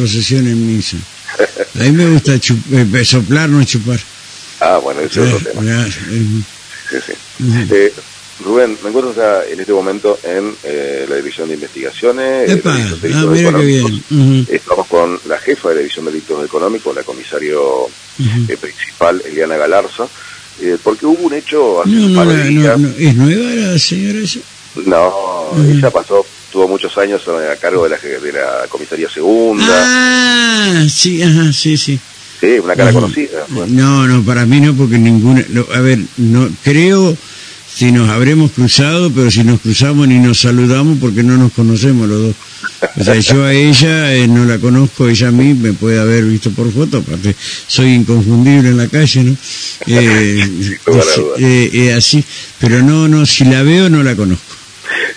procesión en misa. A mí me gusta eh, soplar, no chupar. Ah, bueno, ese es otro Eh, tema. eh, Sí, sí. Ujú. Eh, Rubén, me encuentro ya en este momento en eh, la División de Investigaciones. Epa, de ah, mira qué bien. Estamos con la jefa de la División de Delitos Económicos, la comisario eh, principal, Eliana Galarza, eh, porque hubo un hecho hace No, un no, de días. no, ¿es nueva la señora esa? No, Ujú. ella pasó, tuvo muchos años a cargo de la, de la comisaría segunda. Ah, sí, ajá, sí, sí. Sí, una cara conocida. Bueno, No, no, para mí no, porque ninguna. no, a ver, no creo si nos habremos cruzado, pero si nos cruzamos ni nos saludamos porque no nos conocemos los dos. O sea, yo a ella eh, no la conozco, ella a mí me puede haber visto por foto, aparte soy inconfundible en la calle, ¿no? Eh, eh, eh, así, pero no, no, si la veo no la conozco.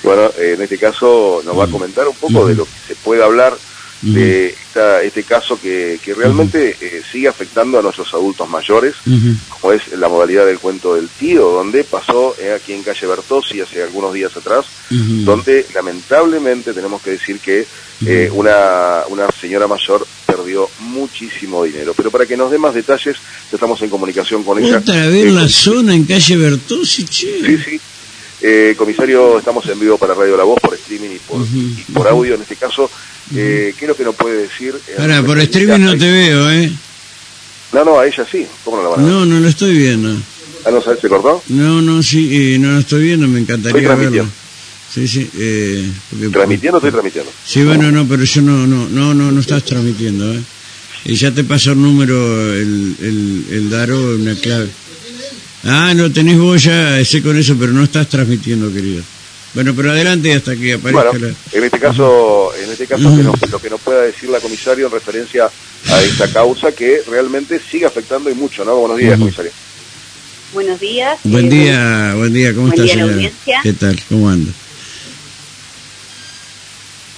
Bueno, eh, en este caso nos va a comentar un poco de lo que se puede hablar de esta- este caso que, que realmente eh, sigue afectando a nuestros adultos mayores, Ujú. como es la modalidad del cuento del tío, donde pasó eh, aquí en calle Bertossi hace algunos días atrás, Ujú. donde lamentablemente tenemos que decir que eh, una, una señora mayor perdió muchísimo dinero. Pero para que nos dé más detalles, ya estamos en comunicación con ella. Otra vez Eh, la zona en calle Bertossi, che. Sí, sí. Eh, comisario, estamos en vivo para Radio La Voz por streaming y por, Ujú, y por audio en este caso. Eh, ¿Qué es lo que nos puede decir? eh, Ahora, por streaming no te veo, ¿eh? No, no, a ella sí. ¿Cómo no la van a ver? No, no lo estoy viendo. Ah, no, ¿sabes? ¿Se cortó? No, no, sí, eh, no lo estoy viendo, me encantaría verlo. transmitiendo. Sí, sí. Eh, porque- ¿Transmitiendo estoy transmitiendo? Sí, bueno, no, pero yo no, no, no, no, no estás transmitiendo, ¿eh? Y ya te paso el número, el, el, el Daro, una clave. Ah, no tenés vos ya, sé con eso, pero no estás transmitiendo, querido. Bueno, pero adelante hasta que aparezca Bueno, la... en este caso, en este caso que nos- lo que nos pueda decir la comisario en referencia a esta causa que realmente sigue afectando y mucho, ¿no? Buenos días, Ujú. comisario. Buenos días. Buen eh, día, buen día, ¿cómo buen estás, día a la señora? audiencia. ¿Qué tal? ¿Cómo anda?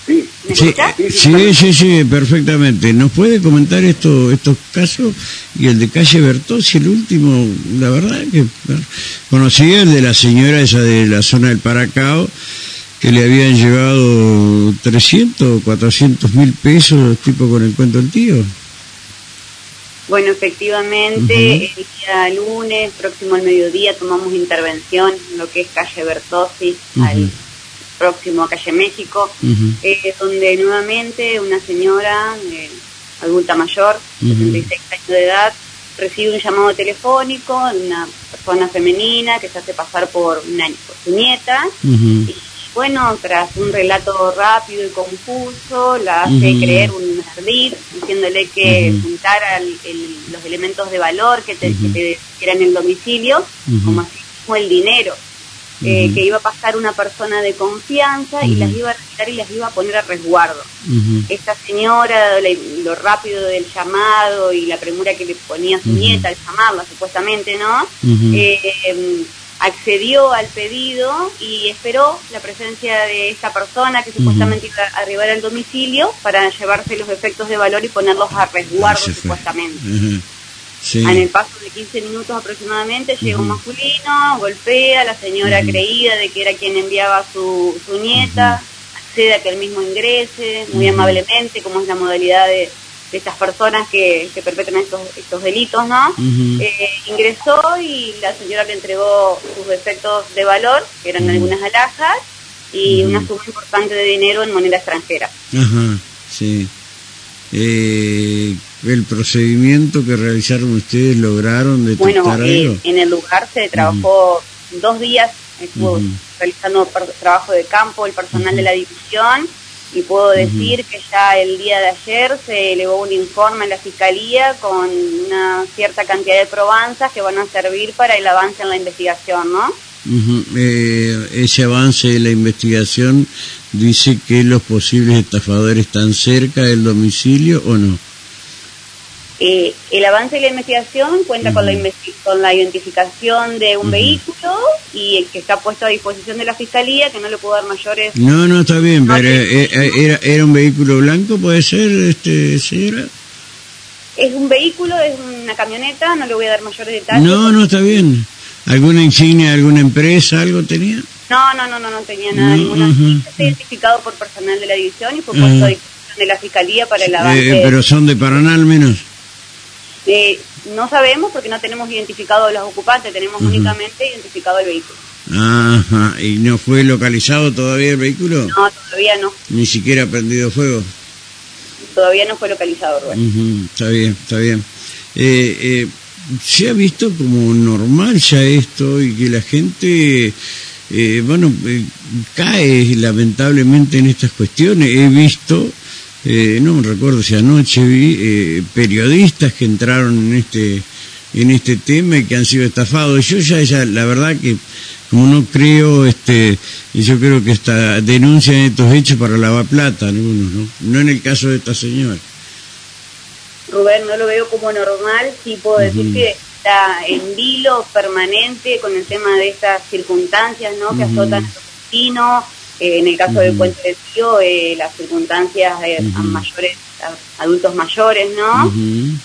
Sí. ¿Me Sí, sí, sí, sí, perfectamente. ¿Nos puede comentar esto, estos casos? Y el de calle Bertossi, el último, la verdad que bueno, conocía el de la señora esa de la zona del Paracao, que le habían llevado 300 o 400 mil pesos, tipo con el cuento del tío. Bueno, efectivamente, el día lunes, próximo al mediodía, tomamos intervención en lo que es calle al próximo a calle México, eh, donde nuevamente una señora eh, adulta mayor, Ujú. 66 años de edad, recibe un llamado telefónico de una persona femenina que se hace pasar por, una, por su nieta. Y bueno, tras un relato rápido y confuso, la hace creer un ardid, diciéndole que Ujú. juntara el- el- los elementos de valor que, te, que te eran en el domicilio, como así como el dinero, eh, que iba a pasar una persona de confianza y las iba a retirar y las iba a poner a resguardo. Esta señora, la- lo rápido del llamado y la premura que le ponía a su nieta al llamarla, supuestamente, ¿no? Eh, em, accedió al pedido y esperó la presencia de esta persona que supuestamente iba a arribar al domicilio para llevarse los efectos de valor y ponerlos a resguardo supuestamente. Sí. En el paso de 15 minutos aproximadamente llega un masculino, golpea a la señora Ujú. creída de que era quien enviaba a su, su nieta, accede a que el mismo ingrese, muy amablemente, como es la modalidad de, de estas personas que, que perpetran estos, estos delitos, ¿no? Eh, ingresó y la señora le entregó sus efectos de valor, que eran algunas alhajas, y una suma importante de dinero en moneda extranjera. Ajá, sí. Eh, el procedimiento que realizaron ustedes lograron detectar Bueno, eh, algo. en el lugar se trabajó dos días, estuvo realizando trabajo de campo el personal de la división y puedo decir que ya el día de ayer se elevó un informe a la fiscalía con una cierta cantidad de probanzas que van a servir para el avance en la investigación, ¿no? Ujú. Eh, ese avance de la investigación dice que los posibles estafadores están cerca del domicilio o no. Eh, el avance de la investigación cuenta con, la con la identificación de un vehículo y el que está puesto a disposición de la fiscalía, que no le puedo dar mayores No, no, está bien, No, pero eh, eh, era, era un vehículo blanco, puede ser, este, señora. Es un vehículo, es una camioneta, no le voy a dar mayores detalles. No, no, está bien. ¿Alguna insignia alguna empresa, algo tenía? No, no, no, no, no tenía nada, No, ninguna. Está identificado por personal de la división y Ujú. puesto disposición de la Fiscalía para el avance. Eh, ¿Pero son de Paraná al menos? Eh, no sabemos porque no tenemos identificado a los ocupantes, tenemos únicamente identificado el vehículo. Ajá, ¿y no fue localizado todavía el vehículo? No, todavía no. Ni siquiera ha prendido fuego. Todavía no fue localizado, Rubén. está bien, está bien. Eh, eh, se ha visto como normal ya esto y que la gente, eh, bueno, eh, cae lamentablemente en estas cuestiones. He visto, eh, no me recuerdo si anoche vi eh, periodistas que entraron en este en este tema y que han sido estafados. Yo ya, ya la verdad que como no creo, este, yo creo que esta denuncian estos hechos para lavar plata algunos, ¿no? No en el caso de esta señora. Rubén, no lo veo como normal, sí puedo decir que está en vilo permanente con el tema de estas circunstancias ¿no? que azotan a los vecinos, eh, en el caso del puente del tío, eh, las circunstancias eh, a mayores, a adultos mayores, ¿no?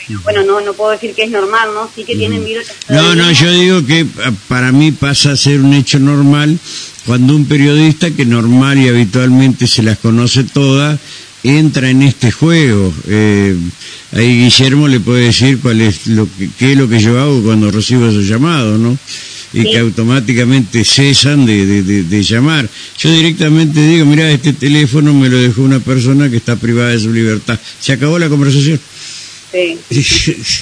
Pero bueno, no, no puedo decir que es normal, ¿no? Sí que tienen vilo. No, no, yo digo que ah, para mí pasa a ser un hecho normal cuando un periodista que normal y habitualmente se las conoce todas entra en este juego. Eh, ahí Guillermo le puede decir cuál es lo que, qué es lo que yo hago cuando recibo esos llamados, ¿no? Y Sí. que automáticamente cesan de, de, de- de llamar. Yo directamente digo, mira, este teléfono me lo dejó una persona que está privada de su libertad. Se acabó la conversación. Sí.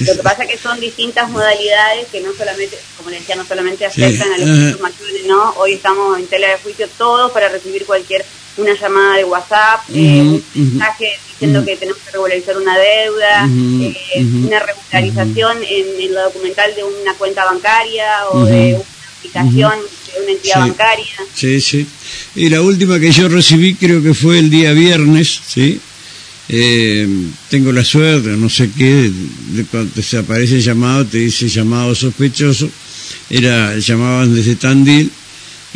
Lo que pasa es que son distintas modalidades que no solamente, como le decía, no solamente afectan a los adultos mayores, ¿no? Hoy estamos en tela de juicio todos para recibir cualquier, una llamada de WhatsApp, eh, un mensaje diciendo que tenemos que regularizar una deuda, eh, una regularización en, en lo documental de una cuenta bancaria o de una aplicación de una entidad Sí. bancaria. Sí, sí. Y la última que yo recibí creo que fue el día viernes, ¿sí? Eh, tengo la suerte, no sé qué, de, de cuando se aparece el llamado, te dice llamado sospechoso, era, llamaban desde Tandil,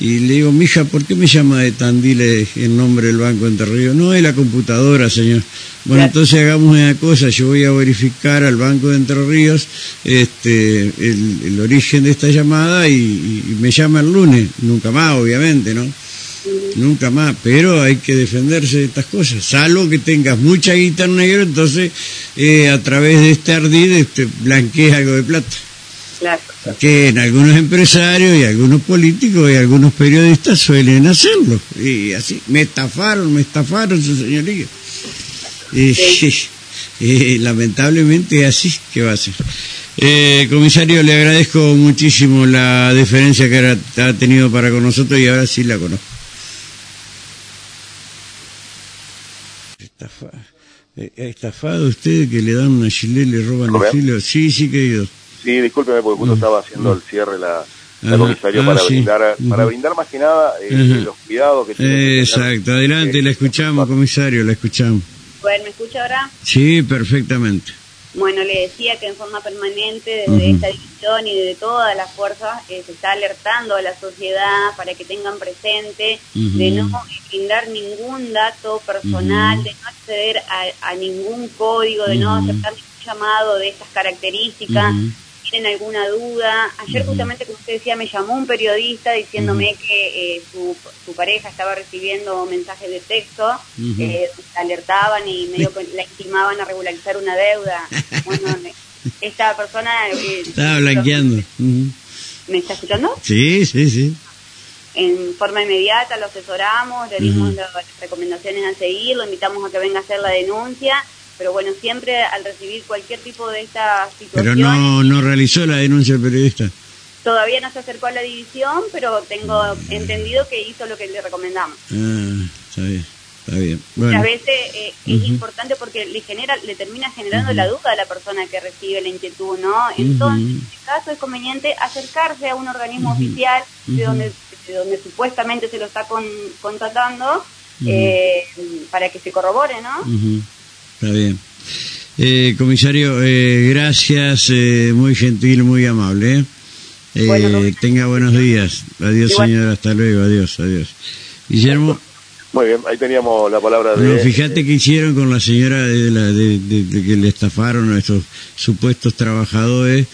y le digo, mija, ¿por qué me llama de Tandil el nombre del Banco Entre Ríos? No, es la computadora, señor. Bueno, Claro. entonces hagamos una cosa, yo voy a verificar al Banco de Entre Ríos este, el, el origen de esta llamada y, y me llama el lunes, nunca más, obviamente, ¿no? Nunca más, pero hay que defenderse de estas cosas, salvo que tengas mucha guita en negro, entonces eh, a través de este ardid este, blanquees algo de plata. Claro. Que en algunos empresarios y algunos políticos y algunos periodistas suelen hacerlo. Y así, me estafaron, me estafaron, su señoría. Y, y lamentablemente es así que va a ser. Eh, comisario, le agradezco muchísimo la deferencia que ha tenido para con nosotros y ahora sí la conozco. Estafa, eh, ¿Ha estafado usted que le dan una y le roban el filo? Sí, sí, querido. Sí, discúlpeme porque justo estaba haciendo el cierre la, la Ajá. comisario Ah, para sí. brindar para brindar más que nada eh, los cuidados que tiene que Exacto, adelante, eh, la escuchamos, comisario, la escuchamos. Bueno, ¿me escucha ahora? Sí, perfectamente. Bueno, le decía que en forma permanente desde Ujú. esta división y desde todas las fuerzas eh, se está alertando a la sociedad para que tengan presente de no brindar ningún dato personal, de no acceder a, a ningún código, de no aceptar ningún llamado de estas características. Tienen alguna duda. Ayer justamente, como usted decía, me llamó un periodista diciéndome que eh, su, su pareja estaba recibiendo mensajes de texto, Ujú. eh, alertaban y medio que la intimaban a regularizar una deuda. Bueno, esta persona... eh, Estaba blanqueando. ¿Me está escuchando? Sí, sí, sí. En forma inmediata lo asesoramos, le dimos las recomendaciones a seguir, lo invitamos a que venga a hacer la denuncia, pero bueno, siempre al recibir cualquier tipo de estas Pero situaciones... no, no realizó la denuncia periodista. Todavía no se acercó a la división, pero tengo entendido que hizo lo que le recomendamos. Ah, está bien, está bien. Bueno, Muchas veces eh, es importante porque le genera, le termina generando la duda a la persona que recibe la inquietud, ¿no? Entonces, en este caso es conveniente acercarse a un organismo oficial de donde, de donde supuestamente se lo está con, contratando eh, para que se corrobore, ¿no? Está bien. Eh, comisario, eh, gracias, eh, muy gentil, muy amable. ¿eh? Eh, Bueno, comisario. tenga buenos días. Adiós, Igual. señora, hasta luego, adiós, adiós. Guillermo, Muy bien, ahí teníamos la palabra de... pero fíjate que hicieron con la señora de, la, de, de- de que le estafaron a estos supuestos trabajadores